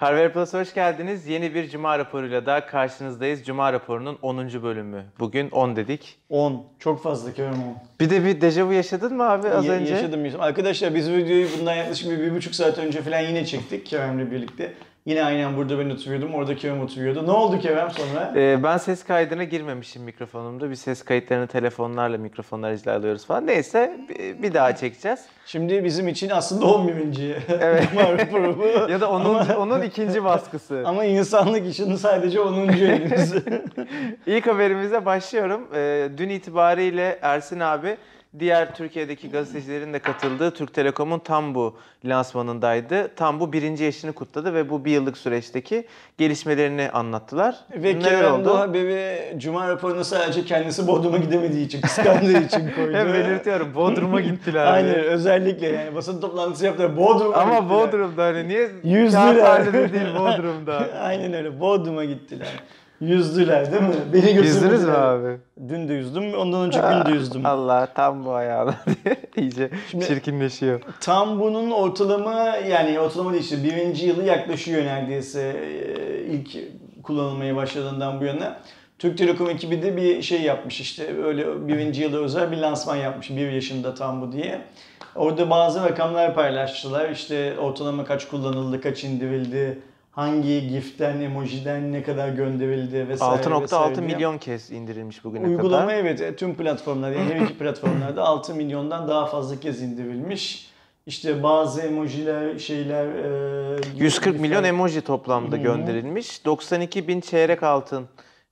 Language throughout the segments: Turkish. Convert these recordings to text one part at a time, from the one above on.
Harvard Plus hoş geldiniz. Yeni bir Cuma raporuyla da karşınızdayız. Cuma raporunun 10. bölümü. Bugün 10 dedik. 10. Çok fazla Kerem 10. Bir de bir dejavu yaşadın mı abi az Ya- önce? Yaşadım yaşadım. Arkadaşlar biz videoyu bundan yaklaşık bir, bir buçuk saat önce falan yine çektik Kerem'le birlikte. Yine aynen burada ben oturuyordum, orada Kerem oturuyordu. Ne oldu Kerem sonra? Ee, ben ses kaydına girmemişim mikrofonumda. Bir ses kayıtlarını telefonlarla mikrofonlar aracılığıyla alıyoruz falan. Neyse bir, daha çekeceğiz. Şimdi bizim için aslında 11. Evet. Ya da onun Ama- onun ikinci baskısı. Ama insanlık için sadece 10. elimiz. İlk haberimize başlıyorum. Ee, dün itibariyle Ersin abi diğer Türkiye'deki gazetecilerin de katıldığı Türk Telekom'un tam bu lansmanındaydı. Tam bu birinci yaşını kutladı ve bu bir yıllık süreçteki gelişmelerini anlattılar. Ve Neler Kerem oldu? bu haberi Cuma raporunu sadece kendisi Bodrum'a gidemediği için, kıskandığı için koydu. Hep belirtiyorum. Bodrum'a gittiler. Aynen özellikle yani basın toplantısı yaptılar. Bodrum'a Ama gittiler. Bodrum'da hani niye Yüz Kağıthane'de lira. değil Bodrum'da. Aynen öyle. Bodrum'a gittiler. Yüzdüler değil mi? Beni. Yüzdünüz mü abi? Dün de yüzdüm, ondan önceki gün de yüzdüm. Allah tam bu ayağına diye iyice Şimdi- çirkinleşiyor. Tam bunun ortalama yani ortalama değil işte birinci yılı yaklaşıyor neredeyse e, ilk kullanılmaya başladığından bu yana. Türk Telekom ekibi de bir şey yapmış işte öyle birinci yılı özel bir lansman yapmış bir yaşında tam bu diye. Orada bazı rakamlar paylaştılar işte ortalama kaç kullanıldı, kaç indirildi, hangi giften, emojiden ne kadar gönderildi vesaire 6.6 vesaire diye. milyon kez indirilmiş bugüne Uygulama kadar. evet e, tüm platformlarda yani her iki platformlarda 6 milyondan daha fazla kez indirilmiş. İşte bazı emojiler şeyler e, 140 milyon gifler- emoji toplamda Hı hı. gönderilmiş. 92 bin çeyrek altın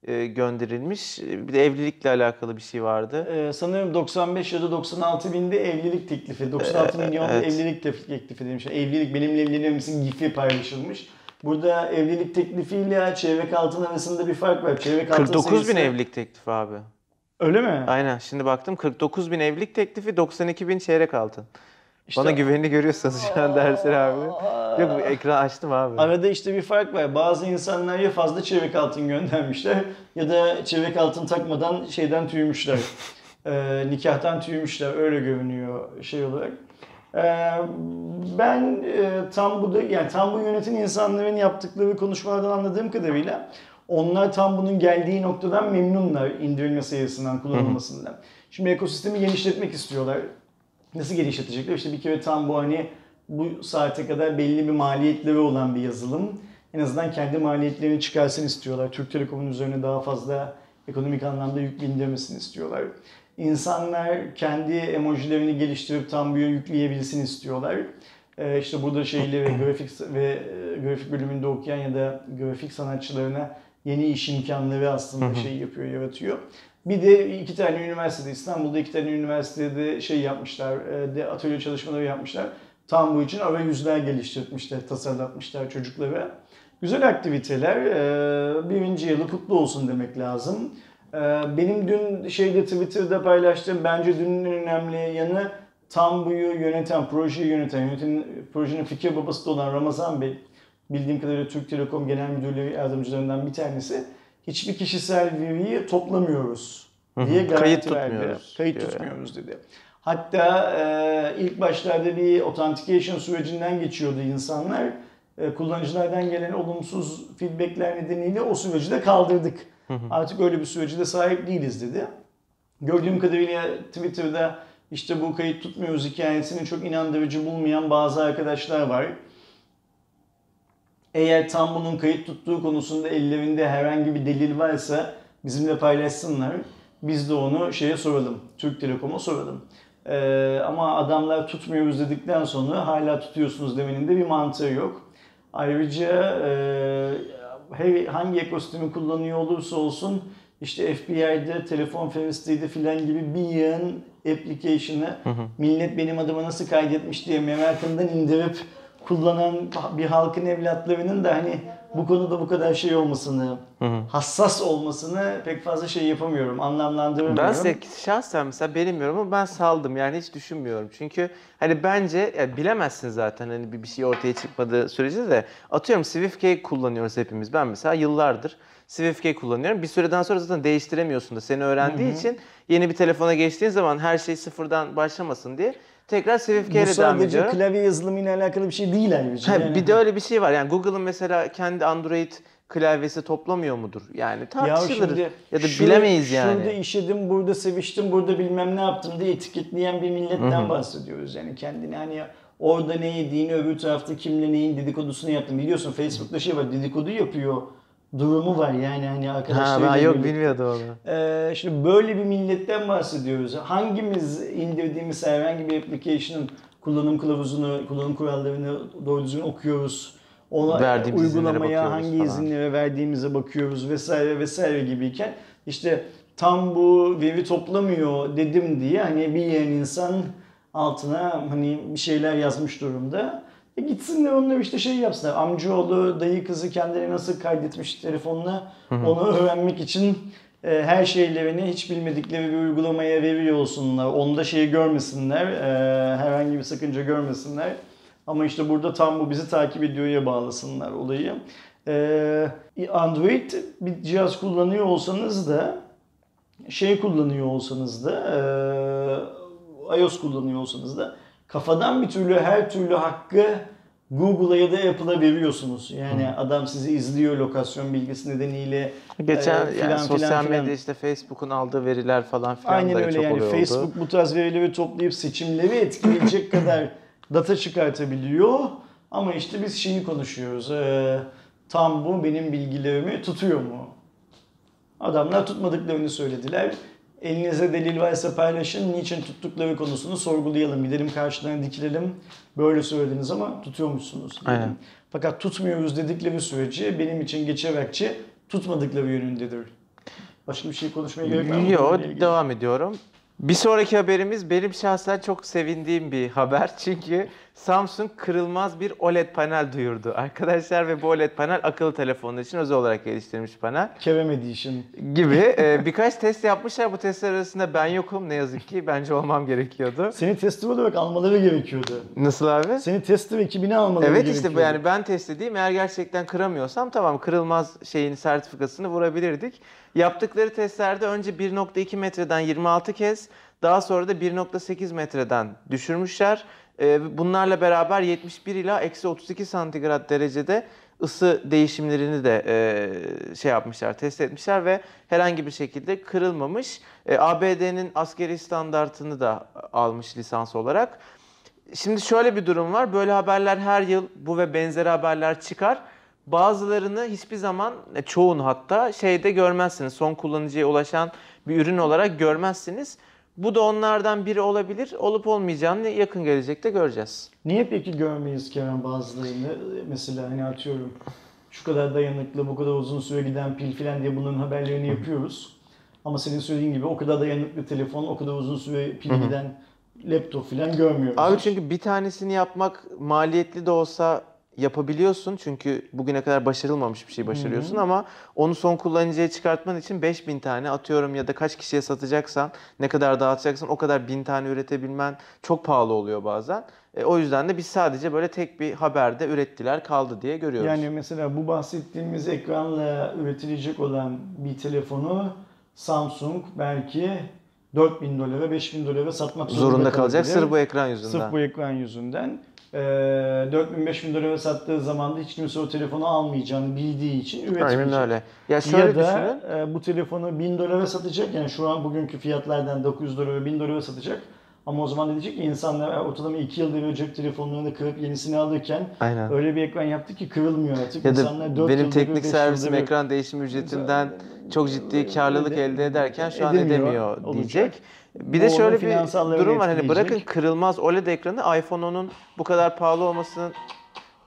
e, gönderilmiş. Bir de evlilikle alakalı bir şey vardı. e, sanırım 95 ya da 96 binde evlilik teklifi. 96 milyon evet. evlilik teklifi demiş. Evlilik benimle evlenir misin gifi paylaşılmış. Burada evlilik teklifiyle çeyrek altın arasında bir fark var. Çeyrek altın 49 bin sayısı- evlilik teklifi abi. Öyle mi? Aynen şimdi baktım 49 bin evlilik teklifi 92 bin çeyrek altın. İşte- Bana güvenini görüyorsanız şu an Ersin abi. Yok ekran açtım abi. Arada işte bir fark var. Bazı insanlar ya fazla çeyrek altın göndermişler ya da çeyrek altın takmadan şeyden tüymüşler. Ee, nikahtan tüymüşler. Öyle görünüyor şey olarak. Ee, ben e, tam bu da yani tam bu yöneten insanların yaptıkları konuşmalardan anladığım kadarıyla onlar tam bunun geldiği noktadan memnunlar indirilme sayısından, kullanılmasından. Şimdi ekosistemi genişletmek istiyorlar. Nasıl genişletecekler? İşte bir kere tam bu hani bu saate kadar belli bir maliyetleri olan bir yazılım. En azından kendi maliyetlerini çıkarsın istiyorlar. Türk Telekom'un üzerine daha fazla ekonomik anlamda yük bindirmesini istiyorlar. İnsanlar kendi emojilerini geliştirip tam bir yükleyebilsin istiyorlar. Ee, işte burada şeyleri grafik ve e, grafik bölümünde okuyan ya da grafik sanatçılarına yeni iş imkanları aslında şey yapıyor, yaratıyor. Bir de iki tane üniversitede, İstanbul'da iki tane üniversitede şey yapmışlar, e, de atölye çalışmaları yapmışlar. Tam bu için arayüzler geliştirmişler, tasarlatmışlar çocuklara. Güzel aktiviteler. e, Birinci yılı kutlu olsun demek lazım. E, Benim dün şeyde Twitter'da paylaştığım bence dünün en önemli yanı tam buyu yöneten, projeyi yöneten, yöneten projenin fikir babası da olan Ramazan Bey. Bildiğim kadarıyla Türk Telekom Genel Müdürlüğü yardımcılarından bir tanesi. Hiçbir kişisel veriyi toplamıyoruz diye garanti Kayıt verdi. tutmuyoruz Kayıt diyor tutmuyoruz dedi. Hatta e, ilk başlarda bir authentication sürecinden geçiyordu insanlar. E, kullanıcılardan gelen olumsuz feedbackler nedeniyle o süreci de kaldırdık. Artık öyle bir süreci de sahip değiliz dedi. Gördüğüm kadarıyla Twitter'da işte bu kayıt tutmuyoruz hikayesini çok inandırıcı bulmayan bazı arkadaşlar var. Eğer tam bunun kayıt tuttuğu konusunda ellerinde herhangi bir delil varsa bizimle paylaşsınlar. Biz de onu şeye soralım. Türk Telekom'a soralım. Ee, ama adamlar tutmuyoruz dedikten sonra hala tutuyorsunuz demenin de bir mantığı yok. Ayrıca e, hangi ekosistemi kullanıyor olursa olsun işte FBI'de, telefon feristeydi filan gibi bir yığın application'ı millet benim adıma nasıl kaydetmiş diye merakından indirip kullanan bir halkın evlatlarının da hani bu konuda bu kadar şey olmasını, hassas olmasını pek fazla şey yapamıyorum, anlamlandıramıyorum. Ben size şahsen mesela benim yorumum ben saldım yani hiç düşünmüyorum. Çünkü hani bence ya bilemezsin zaten hani bir bir şey ortaya çıkmadığı sürece de atıyorum SwiftKey kullanıyoruz hepimiz. Ben mesela yıllardır SwiftKey kullanıyorum. Bir süreden sonra zaten değiştiremiyorsun da seni öğrendiği için yeni bir telefona geçtiğin zaman her şey sıfırdan başlamasın diye tekrar Swift Bu ile devam sadece ediyorum. klavye yazılımıyla alakalı bir şey değil ayrıca. Ha, Yani- bir de öyle bir şey var. Yani Google'ın mesela kendi Android klavyesi toplamıyor mudur? Yani tartışılır. Ya, da şurada- bilemeyiz yani. Şurada işedim, burada seviştim, burada bilmem ne yaptım diye etiketleyen bir milletten Hı hı. bahsediyoruz. Yani kendini hani orada ne yediğini, öbür tarafta kimle neyin dedikodusunu yaptım. Biliyorsun Facebook'ta şey var, dedikodu yapıyor durumu var yani hani Ha, arkadaşlarıyla ben yok birlikte. bilmiyordum onu. Ee, şimdi böyle bir milletten bahsediyoruz. Hangimiz indirdiğimiz herhangi bir application'ın kullanım kılavuzunu, kullanım kurallarını doğru düzgün okuyoruz. Ona Verdiğimiz uygulamaya hangi falan. izinlere verdiğimize bakıyoruz vesaire vesaire gibiyken işte tam bu veri toplamıyor dedim diye hani bir yiyen insan altına hani bir şeyler yazmış durumda. E gitsinler onlar işte şey yapsınlar. Amcaoğlu, dayı kızı kendini nasıl kaydetmiş telefonla onu öğrenmek için e, her şeylerini hiç bilmedikleri bir uygulamaya veriyor olsunlar. Onda şeyi görmesinler. e, herhangi bir sakınca görmesinler. Ama işte burada tam bu bizi takip ediyor'ya bağlasınlar olayı. E, Android bir cihaz kullanıyor olsanız da şey kullanıyor olsanız da e, iOS kullanıyor olsanız da kafadan bir türlü her türlü hakkı Google'a ya da Apple'a veriyorsunuz. Yani adam sizi izliyor lokasyon bilgisi nedeniyle. Geçen e, yani filan sosyal filan filan. medya işte Facebook'un aldığı veriler falan filan Aynen da öyle çok yani Facebook oldu. bu tarz verileri toplayıp seçimleri etkileyecek kadar data çıkartabiliyor. Ama işte biz şeyi konuşuyoruz. e, tam bu benim bilgilerimi tutuyor mu? Adamlar tutmadıklarını söylediler. Elinize delil varsa paylaşın. Niçin tuttukları konusunu sorgulayalım. Gidelim karşılarına dikilelim. Böyle söylediniz ama tutuyormuşsunuz. diyelim. Aynen. Fakat tutmuyoruz dedikleri sürece benim için geçerek tutmadıkları yönündedir. Başka bir şey konuşmaya gerek var mı? Yok devam ediyorum. Bir sonraki haberimiz benim şahsen çok sevindiğim bir haber. Çünkü Samsung kırılmaz bir OLED panel duyurdu. Arkadaşlar ve bu OLED panel akıllı telefonlar için özel olarak geliştirilmiş panel. Kerem Edition. Gibi e, birkaç test yapmışlar. Bu testler arasında ben yokum ne yazık ki. Bence olmam gerekiyordu. Seni tester olarak almaları gerekiyordu. Nasıl abi? Seni tester ekibine almaları Evet gerekiyordu. işte bu yani ben test edeyim eğer gerçekten kıramıyorsam tamam kırılmaz şeyin sertifikasını vurabilirdik. Yaptıkları testlerde önce 1.2 metreden 26 kez daha sonra da 1.8 metreden düşürmüşler. Ee, Bunlarla beraber 71 ila eksi 32 santigrat derecede ısı değişimlerini de e, şey yapmışlar, test etmişler ve herhangi bir şekilde kırılmamış. E, ABD'nin askeri standartını da almış lisans olarak. Şimdi şöyle bir durum var. Böyle haberler her yıl bu ve benzeri haberler çıkar. Bazılarını hiçbir zaman, e, çoğunu hatta şeyde görmezsiniz. Son kullanıcıya ulaşan bir ürün olarak görmezsiniz. Bu da onlardan biri olabilir. Olup olmayacağını yakın gelecekte göreceğiz. Niye peki görmeyiz Kerem bazılarını? Mesela hani atıyorum şu kadar dayanıklı, bu kadar uzun süre giden pil filan diye bunların haberlerini yapıyoruz. Ama senin söylediğin gibi o kadar dayanıklı telefon, o kadar uzun süre pil giden laptop filan görmüyoruz. Abi çünkü bir tanesini yapmak maliyetli de olsa yapabiliyorsun. Çünkü bugüne kadar başarılmamış bir şey başarıyorsun ama onu son kullanıcıya çıkartman için 5000 tane atıyorum ya da kaç kişiye satacaksan, ne kadar dağıtacaksan o kadar bin tane üretebilmen çok pahalı oluyor bazen. E, o yüzden de biz sadece böyle tek bir haberde ürettiler kaldı diye görüyoruz. Yani mesela bu bahsettiğimiz ekranla üretilecek olan bir telefonu Samsung belki 4000 dolara, 5000 dolara satmak zorunda, zorunda kalacak sırf bu ekran yüzünden. Sırf bu ekran yüzünden. Ee, 4000-5000 dolara sattığı zaman da hiç kimse o telefonu almayacağını bildiği için üretmeyecek. Aynen öyle. Ya şöyle ya da düşünün. e, bu telefonu 1000 dolara satacak. Yani şu an bugünkü fiyatlardan 900 dolara 1000 dolara satacak. Ama o zaman diyecek ki insanlar "E, ortalama 2 yılda bir cep telefonlarını kırıp yenisini alırken Aynen. öyle bir ekran yaptı ki kırılmıyor artık. Ya da İnsanlar benim teknik servisim bir- ekran değişim ücretinden çok ciddi karlılık elde ederken şu an edemiyor edemiyor olacak. diyecek. Bir de şöyle bir durum var hani bırakın kırılmaz OLED ekranı iPhone 10'un bu kadar pahalı olmasının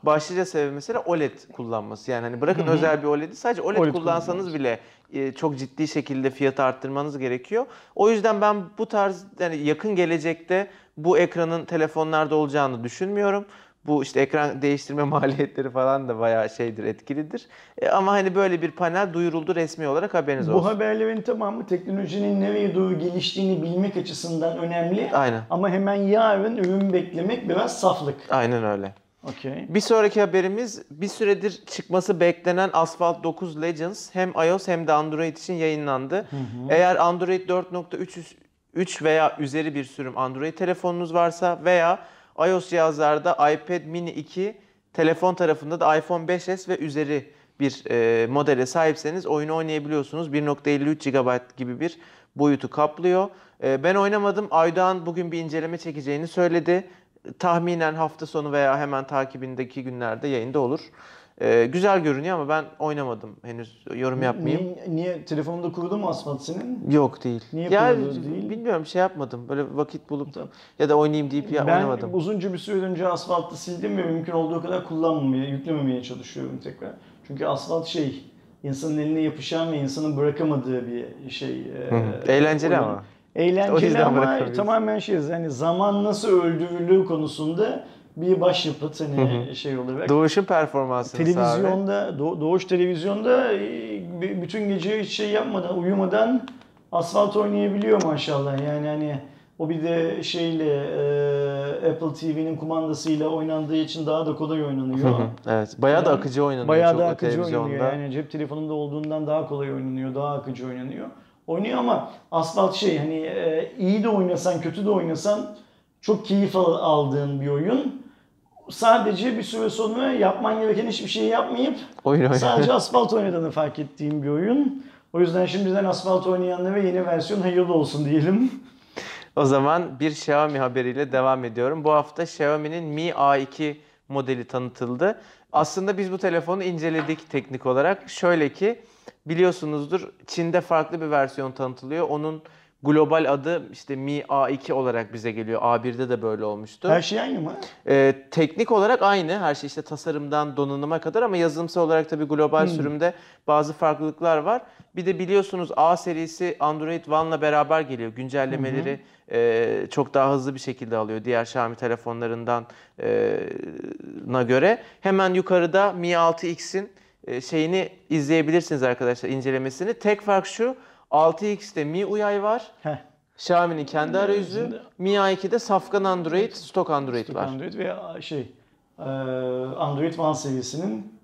başlıca sebebi mesela OLED kullanması. Yani hani bırakın özel bir OLED'i sadece OLED, OLED kullansanız bile e, çok ciddi şekilde fiyatı arttırmanız gerekiyor. O yüzden ben bu tarz yani yakın gelecekte bu ekranın telefonlarda olacağını düşünmüyorum. Bu işte ekran değiştirme maliyetleri falan da bayağı şeydir, etkilidir. E, ama hani böyle bir panel duyuruldu resmi olarak haberiniz Bu olsun. haberlerin tamamı teknolojinin nereye doğru geliştiğini bilmek açısından önemli. Aynen. Ama hemen yarın ürün beklemek biraz saflık. Aynen öyle. Okey. Bir sonraki haberimiz bir süredir çıkması beklenen Asphalt 9 Legends hem iOS hem de Android için yayınlandı. Eğer Android 4.3 üst- 3 veya üzeri bir sürüm Android telefonunuz varsa veya iOS cihazlarda iPad mini 2, telefon tarafında da iPhone 5s ve üzeri bir e, modele sahipseniz oyunu oynayabiliyorsunuz. 1.53 GB gibi bir boyutu kaplıyor. E, ben oynamadım. Aydoğan bugün bir inceleme çekeceğini söyledi. Tahminen hafta sonu veya hemen takibindeki günlerde yayında olur. E, güzel görünüyor ama ben oynamadım. Henüz yorum yapmayayım. Niye, niye telefonunda kurulu mu asfalt senin? Yok değil. Niye ya, kurulu değil? Bilmiyorum şey yapmadım. Böyle vakit bulup Tamam. ya da oynayayım deyip ya ben oynamadım. uzunca bir süre önce asfaltı sildim ve mümkün olduğu kadar kullanmamaya, yüklememeye çalışıyorum tekrar. Çünkü asfalt şey, insanın eline yapışan ve insanın bırakamadığı bir şey. Hı hı. Eğlenceli oyun. ama. Eğlenceli ama tamamen şey yani zaman nasıl öldürüldüğü konusunda bir başyapıt hani şey olarak. Doğuş'un performansını Televizyonda, Do- Doğuş Televizyonda e, bütün gece hiç şey yapmadan, uyumadan asfalt oynayabiliyor maşallah. Yani hani o bir de şeyle e, Apple TV'nin kumandasıyla oynandığı için daha da kolay oynanıyor. Evet. Bayağı da akıcı oynanıyor Bayağı da akıcı oynanıyor. Yani cep telefonunda olduğundan daha kolay oynanıyor, daha akıcı oynanıyor. Oynuyor ama asfalt şey hani e, iyi de oynasan, kötü de oynasan çok keyif al- aldığın bir oyun. Sadece bir süre sonra yapman gereken hiçbir şey yapmayıp Oyun sadece asfalt oynadığını fark ettiğim bir oyun. O yüzden şimdiden asfalt oynayanlara yeni versiyon hayırlı olsun diyelim. O zaman bir Xiaomi haberiyle devam ediyorum. Bu hafta Xiaomi'nin Mi A2 modeli tanıtıldı. Aslında biz bu telefonu inceledik teknik olarak. Şöyle ki biliyorsunuzdur Çin'de farklı bir versiyon tanıtılıyor. Onun global adı işte Mi A2 olarak bize geliyor. A1'de de böyle olmuştu. Her şey aynı mı? Ee, teknik olarak aynı her şey işte tasarımdan donanıma kadar ama yazılımsal olarak tabii global sürümde bazı farklılıklar var. Bir de biliyorsunuz A serisi Android One'la beraber geliyor. Güncellemeleri e, çok daha hızlı bir şekilde alıyor diğer Xiaomi telefonlarından e, na göre. Hemen yukarıda Mi 6X'in e, şeyini izleyebilirsiniz arkadaşlar incelemesini. Tek fark şu 6X'te Mi UI var. Heh. Xiaomi'nin kendi arayüzü, Mi A2'de safkan Android, stok Android var. Android ve şey e, Android One seviyesinin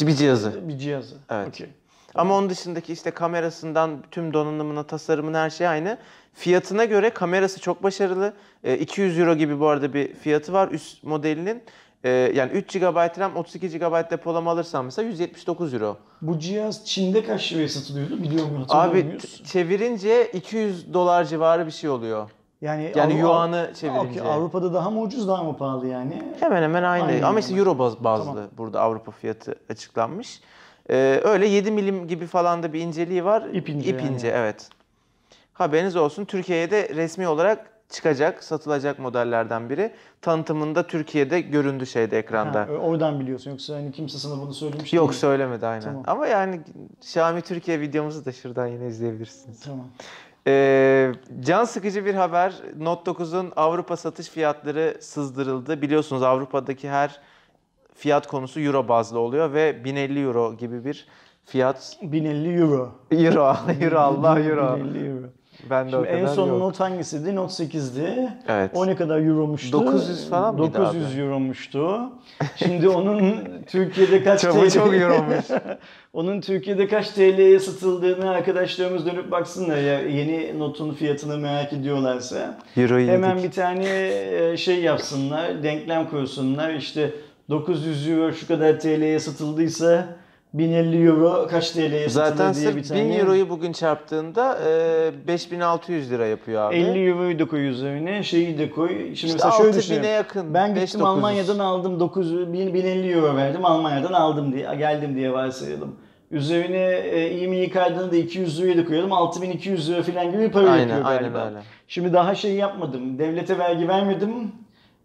Bir cihazı. bir cihazı. Evet. Okey. Ama onun dışındaki işte kamerasından tüm donanımına, tasarımına her şey aynı. Fiyatına göre kamerası çok başarılı. E, 200 euro gibi bu arada bir fiyatı var üst modelinin. E, yani 3 GB RAM, 32 GB depolama alırsan mesela 179 euro. Bu cihaz Çin'de kaç liraya satılıyordu biliyor musun? Abi muyuz? çevirince 200 dolar civarı bir şey oluyor. Yani, Yani Avru- yuanı çevirince. okey. Avrupa'da daha mı ucuz daha mı pahalı yani? Hemen hemen aynı. Aynı Ama işte euro baz- bazlı Tamam. burada Avrupa fiyatı açıklanmış. Ee, öyle 7 milim gibi falan da bir inceliği var. İp ince yani. ince, evet. Haberiniz olsun. Türkiye'ye de resmi olarak çıkacak, satılacak modellerden biri. Tanıtımında Türkiye'de göründü şeyde ekranda. Ha, oradan biliyorsun yoksa hani kimse sana bunu söylemiş Yok değil. söylemedi aynen. Tamam. Ama yani Xiaomi Türkiye videomuzu da şuradan yine izleyebilirsiniz. Tamam. Ee, can sıkıcı bir haber. Note 9'un Avrupa satış fiyatları sızdırıldı. Biliyorsunuz Avrupa'daki her fiyat konusu euro bazlı oluyor ve 1050 euro gibi bir fiyat. 1050 euro. Euro, euro Allah euro. 1050 euro. Ben de Şimdi en son yok. Note hangisiydi? Note 8'di. Evet. O ne kadar euromuştu? 900 falan mıydı 900 abi? euromuştu. Şimdi onun Türkiye'de kaç Çabuk TL? çok eurommuş. onun Türkiye'de kaç TL'ye satıldığını arkadaşlarımız dönüp baksınlar ya yeni notun fiyatını merak ediyorlarsa. Euro'yu Hemen yedik. bir tane e, şey yapsınlar, denklem kursunlar. İşte 900 euro şu kadar TL'ye satıldıysa 1050 euro kaç TL'ye Zaten satılır diye sırf bir 1000 tane. euroyu bugün çarptığında e, 5600 lira yapıyor abi. 50 euroyu da koy üzerine, şeyi de koy. Şimdi İşte mesela şöyle 6000'e düşünüyorum. yakın. Ben 5900. gittim Almanya'dan aldım 9 1000 1050 euro verdim. Almanya'dan aldım diye geldim diye varsayalım. Üzerine e, iyi mi kaydını da 200 liraya da koyalım. 6200 lira falan gibi bir para Aynen, yapıyor aynen galiba. öyle. Şimdi daha şey yapmadım. Devlete vergi vermedim.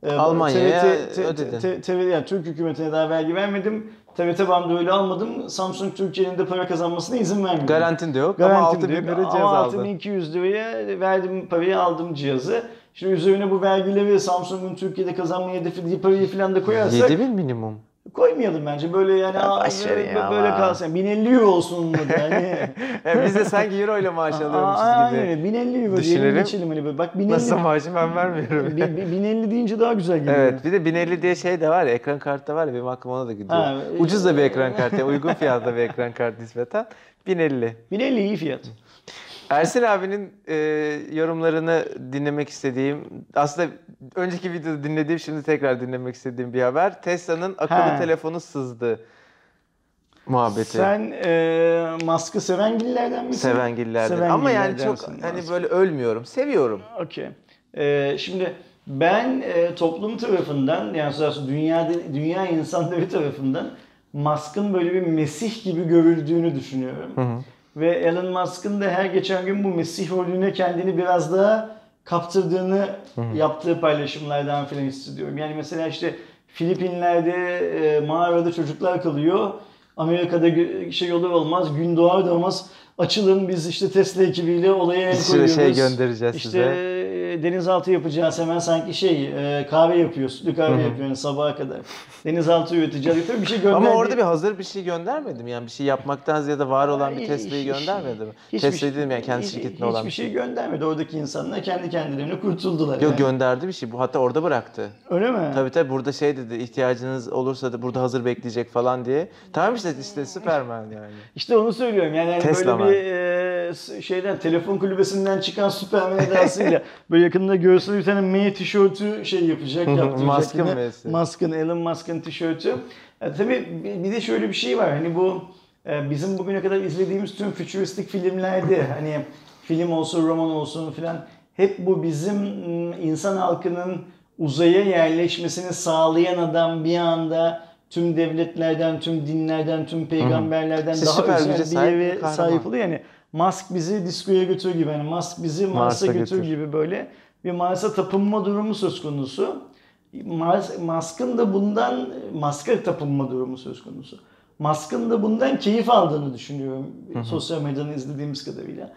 Ee, Almanya'ya TRT ödedin. T- T- yani Türk hükümetine daha vergi vermedim. TRT bandoyla almadım. Samsung Türkiye'nin de para kazanmasına izin vermedim. Garantin de yok ama Garantim 6000 diyor. lira cihaz Ama aldın. 6200 liraya verdim parayı aldım cihazı. Şimdi üzerine bu vergileri Samsung'un Türkiye'de kazanmayı hedeflediği parayı falan da koyarsak 7000 minimum. Koymayalım bence. Böyle yani Ya aa, böyle, ya böyle ama. kalsın. 1050 euro olsun yani. E, biz de sanki euro ile maaş alıyormuşuz Aa, gibi. aynen. 1050 euro diyelim Düşünelim. geçelim hani böyle. Bak 1050, Nasıl maaşı ben vermiyorum. Bi- bi- 1050 deyince daha güzel geliyor. Evet bir de 1050 diye şey de var ya ekran kartı da var ya benim aklıma ona da gidiyor. Ha, e- Ucuz da bir ekran kartı yani uygun fiyatlı bir ekran kartı nispeten 1050. 1050 iyi fiyat. Ersin abinin e, yorumlarını dinlemek istediğim, aslında önceki videoda dinlediğim, şimdi tekrar dinlemek istediğim bir haber. Tesla'nın akıllı Ha. telefonu sızdı muhabbeti. Sen e, Musk'ı seven gillerden misin? Sevengillerden. Seven Ama yani çok gillerdensin hani böyle ölmüyorum. Seviyorum. Okey. Ee, şimdi ben e, toplum tarafından yani sonuçta dünyada dünya insanları tarafından Musk'ın böyle bir mesih gibi görüldüğünü düşünüyorum. Ve Elon Musk'ın da her geçen gün bu mesih rolüne kendini biraz daha kaptırdığını yaptığı paylaşımlardan filan hissediyorum. Yani mesela işte Filipinler'de e, mağarada çocuklar kalıyor. Amerika'da şey olur olmaz, gün doğar doğmaz açılın biz işte Tesla ekibiyle olaya el Bir sürü şey koyuyoruz. göndereceğiz işte, size. Denizaltı yapacağız hemen sanki şey e, kahve yapıyor, sütlü kahve yapıyor yani sabaha kadar. Denizaltı üreteceğiz. Tabii bir şey gönderdi. Ama orada bir hazır bir şey göndermedi mi? Yani bir şey yapmaktan ziyade var olan bir Tesla'yı hiç- göndermedi mi? hiçbir Tesla şey- dedim yani kendi hiç- şirketinde olan Hiçbir bir şey şey. göndermedi. Oradaki insanlar kendi kendilerine kurtuldular. Yok yani. gönderdi bir şey. Bu hatta orada bıraktı. Öyle mi? Tabii tabii burada şey dedi ihtiyacınız olursa da burada hazır bekleyecek falan diye. Tamam işte işte Superman yani. İşte onu söylüyorum. Yani Tesla böyle bir e, s- şeyden telefon kulübesinden çıkan Superman edasıyla böyle yakında göğsüne bir tane M tişörtü şey yapacak, yaptıracak. Musk'ın. M'si. Musk'ın, Elon Musk'ın tişörtü. E, tabii bir- de şöyle bir şey var. Hani bu e, bizim bugüne kadar izlediğimiz tüm fütüristik filmlerde hani film olsun, roman olsun filan hep bu bizim m, insan halkının uzaya yerleşmesini sağlayan adam bir anda tüm devletlerden, tüm dinlerden, tüm peygamberlerden İşte daha özel bir bir yere sahip oluyor. Yani Musk bizi diskoya götür gibi, yani Musk bizi Mars'a götür götür. gibi böyle bir Mars'a tapınma durumu söz konusu. Mars, Musk'ın da bundan Musk'a tapınma durumu söz konusu. Musk'ın da bundan keyif aldığını düşünüyorum sosyal medyadan izlediğimiz kadarıyla.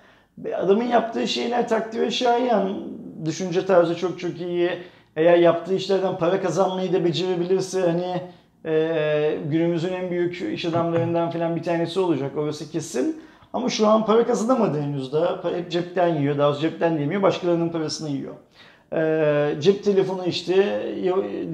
Adamın yaptığı şeyler takdire şayan. Düşünce tarzı çok çok iyi. Eğer yaptığı işlerden para kazanmayı da becerebilirse hani e, günümüzün en büyük iş adamlarından falan bir tanesi olacak. Orası kesin. Ama şu an para kazanamadı henüz daha. Para hep cepten yiyor. Daha doğrusu cepten yemiyor. Başkalarının parasını yiyor. Ee, cep telefonu işte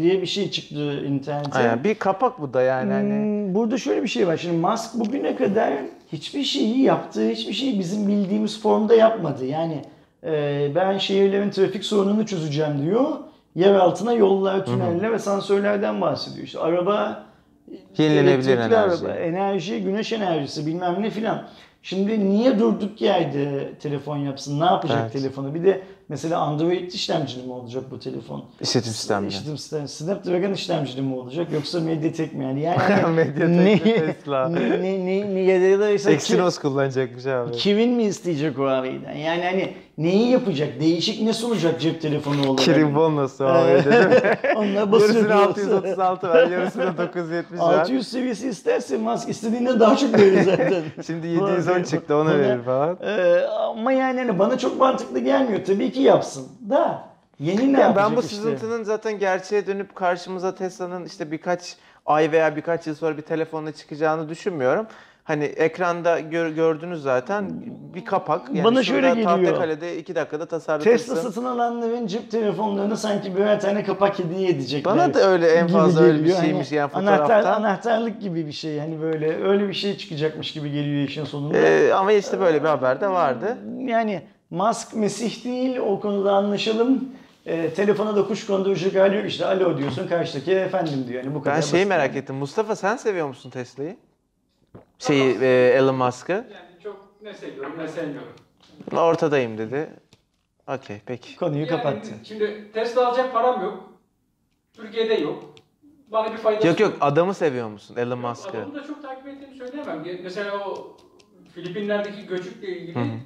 diye bir şey çıktı internete. Aynen bir kapak bu da yani hani. Hmm, Burada şöyle bir şey var. Şimdi Musk bugüne kadar hiçbir şeyi yaptığı, hiçbir şeyi bizim bildiğimiz formda yapmadı. Yani e, ben şehirlerin trafik sorununu çözeceğim diyor. Yer altına yollar, tüneller ve sansörlerden bahsediyor. İşte araba Yenilenebilir enerji. araba, enerji, güneş enerjisi bilmem ne filan. Şimdi niye durduk yerde telefon yapsın? Ne yapacak Evet. telefonu? Bir de mesela Android işlemcili mi olacak bu telefon? İşletim sistemleri. İşletim sistemi. Snapdragon işlemcili mi olacak yoksa Mediatek mi yani? yani Mediatek ne, Tesla? Ne, ne, ne, ne, ya da işte Exynos kullanacakmış abi. ki- kimin mi isteyecek o arayden? Yani hani neyi yapacak? Değişik ne sunacak cep telefonu olarak? Kirin bonosu abi dedim. Onlar basıyor. Yarısını piyasaya. 636 ver, yarısını 970 ver. 600 seviyesi isterse Musk istediğinden daha çok verir zaten. Şimdi 710 çıktı onu verir falan. Ee, ama yani hani bana çok mantıklı gelmiyor. Tabii ki yapsın. Da yeni ne Ya yapacak ben bu işte? sızıntının zaten gerçeğe dönüp karşımıza Tesla'nın işte birkaç ay veya birkaç yıl sonra bir telefonla çıkacağını düşünmüyorum. Hani ekranda gör- gördünüz zaten bir kapak. Yani Bana şöyle geliyor. Tahtakale'de 2 dakikada tasarlatırsın. Tesla satın alanların cep telefonlarını sanki birer tane kapak hediye edecekler. Bana da öyle en fazla öyle bir geliyor. şeymiş Hani yani Anahtar, fotoğraftan. anahtarlık gibi bir şey. Hani böyle öyle bir şey çıkacakmış gibi geliyor işin sonunda. Ee, ama işte böyle bir haber de vardı. Yani Musk Mesih değil o konuda anlaşalım. Ee, telefona da kuş konduracak hali yok işte alo diyorsun karşıdaki efendim diyor. Yani bu kadar Ben şeyi basit merak yani. ettim. Mustafa sen seviyor musun Tesla'yı? Şeyi e, Elon Musk'ı. Yani çok ne seviyorum ne sevmiyorum. Ortadayım dedi. Okey peki. Konuyu Yani kapattı. Şimdi Tesla alacak param yok. Türkiye'de yok. Bana bir faydası Yok yok adamı seviyor musun Elon Musk'ı? Adamı da çok takip ettiğimi söyleyemem. Mesela o Filipinler'deki göçükle ilgili Hı hı.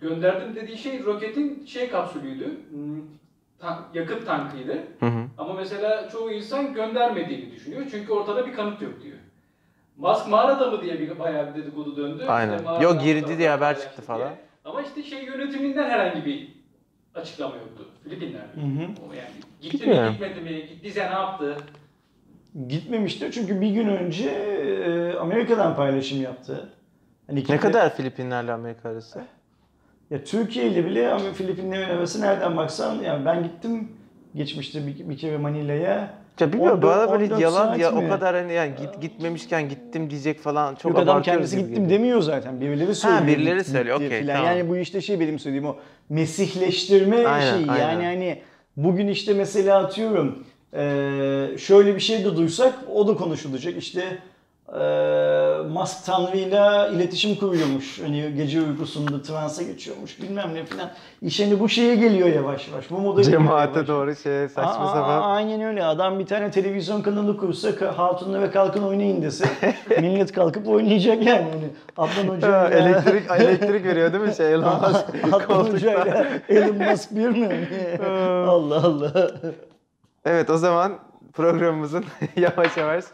Gönderdim dediği şey roketin şey kapsülüydü. Hmm, ta- yakıt tankıydı. Hı hı. Ama mesela çoğu insan göndermediğini düşünüyor. Çünkü ortada bir kanıt yok diyor. Musk mağarada mı diye bir bayağı bir dedikodu döndü. Aynen. İşte Yok, girdi diye haber çıktı diye. falan. Ama işte şey yönetiminden herhangi bir açıklama yoktu. Filipinler'de. Hı hı. O yani gitti Bilmiyorum. mi gitmedi mi, gittiyse ne yaptı? Gitmemiştir çünkü bir gün önce e, Amerika'dan paylaşım yaptı. Hani Ne kadar Filipinlerle Amerika arası? Ya Türkiye ile bile ama Filipinlerin arası nereden baksan yani ben gittim geçmişte bir, bir kere Manila'ya Ya bilmiyorum 14 bana böyle 14 yalan ya mi? o kadar hani yani git, gitmemişken gittim diyecek falan çok Yok adam kendisi gibi gittim geliyor. demiyor zaten. Birileri söylüyor. birileri gitti söylüyor, okey, tamam. Yani bu işte şey benim söylediğim o mesihleştirme Aynen, şeyi. Yani aynen. hani bugün işte mesela atıyorum şöyle bir şey de duysak o da konuşulacak. İşte eee Musk Tanrı'yla iletişim kuruyormuş. Hani gece uykusunda transa geçiyormuş bilmem ne filan. İş hani bu şeye geliyor yavaş yavaş. Bu moda Cemaate doğru şeye saçma Aa, sapan. Aynen öyle. Adam bir tane televizyon kanalı kursa Hatun'la ve Kalkın oynayın dese millet kalkıp oynayacak yani. Hani Adnan Hoca ile- elektrik elektrik veriyor değil mi şey Elon Musk Adnan Hoca ile Elon Musk bir mi? Allah Allah. Evet o zaman programımızın yavaş yavaş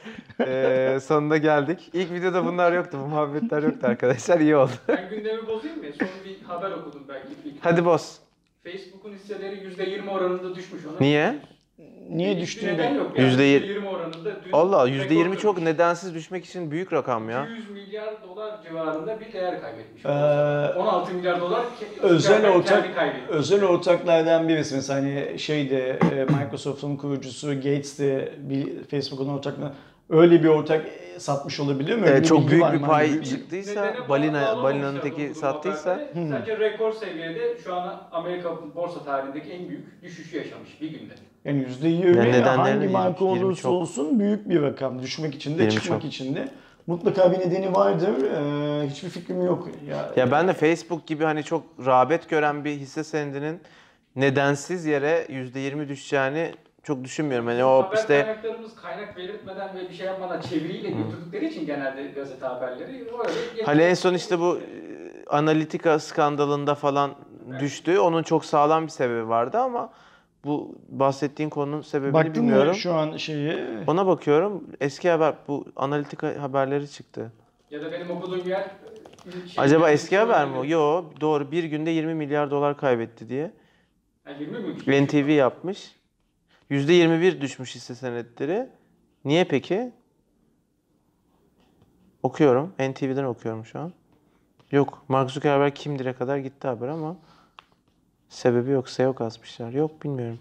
eee, sonuna geldik. İlk videoda bunlar yoktu, bu muhabbetler yoktu arkadaşlar. iyi oldu. Ben gündemi bozayım mı? Son bir haber okudum belki. Hadi boz. Facebook'un hisseleri %20 oranında düşmüş. Ona Niye? Niye Hiçbir düştüğünü neden de- yok. Yani Yüzde yir- %20 oranında. Allah rekor %20 çok nedensiz düşmek için büyük rakam ya. 200 milyar dolar civarında bir değer kaybetmiş. Ee, 16 milyar dolar özel ortak özel ortaklardan birisi mesela hani şeyde Microsoft'un kurucusu Gates de bir Facebook'un ortaklığı öyle bir ortak e, satmış olabilir mi? Öyle Evet, çok büyük bir mı? pay Hani çıktıysa, Nedeni balina- balinanın teki sattıysa-. Hı. Sadece rekor seviyede şu an Amerika borsa tarihindeki en büyük düşüşü yaşamış bir günde. Yani %20 Yani hangi marka olursa çok. olsun büyük bir rakam. Düşmek için de çıkmak çok. için de. Mutlaka bir nedeni vardır. Ee, hiçbir fikrim yok. Ya, Ya ben de Facebook gibi hani çok rağbet gören bir hisse senedinin nedensiz yere %20 düşeceğini çok düşünmüyorum. Hani o Haber işte kaynaklarımız kaynak belirtmeden ve bir şey yapmadan çeviriyle götürdükleri için genelde gazete haberleri. Hani en son işte bu e, analitika skandalında falan düştü. Onun çok sağlam bir sebebi vardı ama bu bahsettiğin konunun sebebini Baktın bilmiyorum. mı şu an şeyi? Ona bakıyorum. Eski haber bu analitika haberleri çıktı. Ya da benim okuduğum yer şey- Acaba eski haber mi? o? Yo doğru. Bir günde 20 milyar dolar kaybetti diye. Ha, 20 mi? NTV yapmış. %21 düşmüş hisse senetleri. Niye peki? Okuyorum. NTV'den okuyorum şu an. Yok. Mark Zuckerberg kimdir'e kadar gitti haber ama sebebi yok. SEO kasmışlar. Yok bilmiyorum.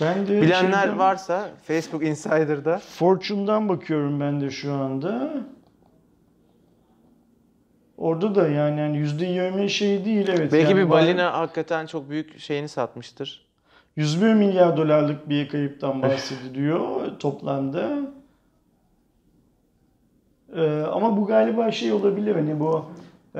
Ben de Bilenler şeyden- varsa Facebook Insider'da Fortune'dan bakıyorum ben de şu anda. Orada da yani, yani %20 şey değil evet. belki yani bir var- balina hakikaten çok büyük şeyini satmıştır. 101 milyar dolarlık bir kayıptan bahsediliyor toplamda. Ee, ama bu galiba şey olabilir hani bu e,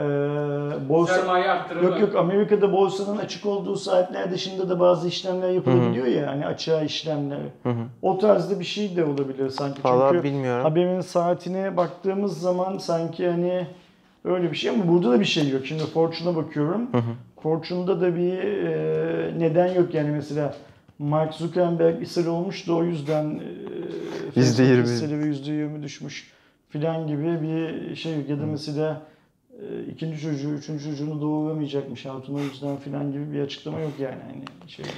borsa Sermaye arttırımı. yok yok Amerika'da borsanın açık olduğu saatler dışında da bazı işlemler yapılabiliyor ya hani açığa işlemler. Hı hı. O tarzda bir şey de olabilir sanki. Valla Çünkü bilmiyorum. haberin saatine baktığımız zaman sanki hani öyle bir şey ama burada da bir şey yok. Şimdi Fortune'a bakıyorum. Hı hı. Fortune'da da bir e, neden yok yani mesela Mark Zuckerberg ishal olmuş da o yüzden e, Yüzde Facebook yirmi. hisseleri yüzde yirmi düşmüş filan gibi bir şey yok. ya da mesela ikinci çocuğu, üçüncü çocuğunu doğuramayacakmış Hatun o yüzden filan gibi bir açıklama yok yani hani şeyde.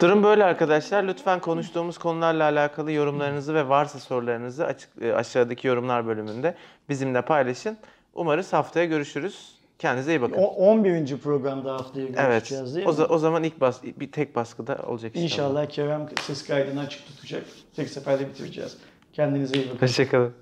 Durum böyle arkadaşlar. Lütfen konuştuğumuz konularla alakalı yorumlarınızı ve varsa sorularınızı açık e, aşağıdaki yorumlar bölümünde bizimle paylaşın. Umarız haftaya görüşürüz. Kendinize iyi bakın. O 11. programda haftaya Evet. görüşeceğiz değil O, mi? za- o zaman ilk bas bir tek baskıda olacak inşallah. İnşallah Kerem ses kaydını açık tutacak. Tek seferde bitireceğiz. Kendinize iyi bakın. Hoşçakalın.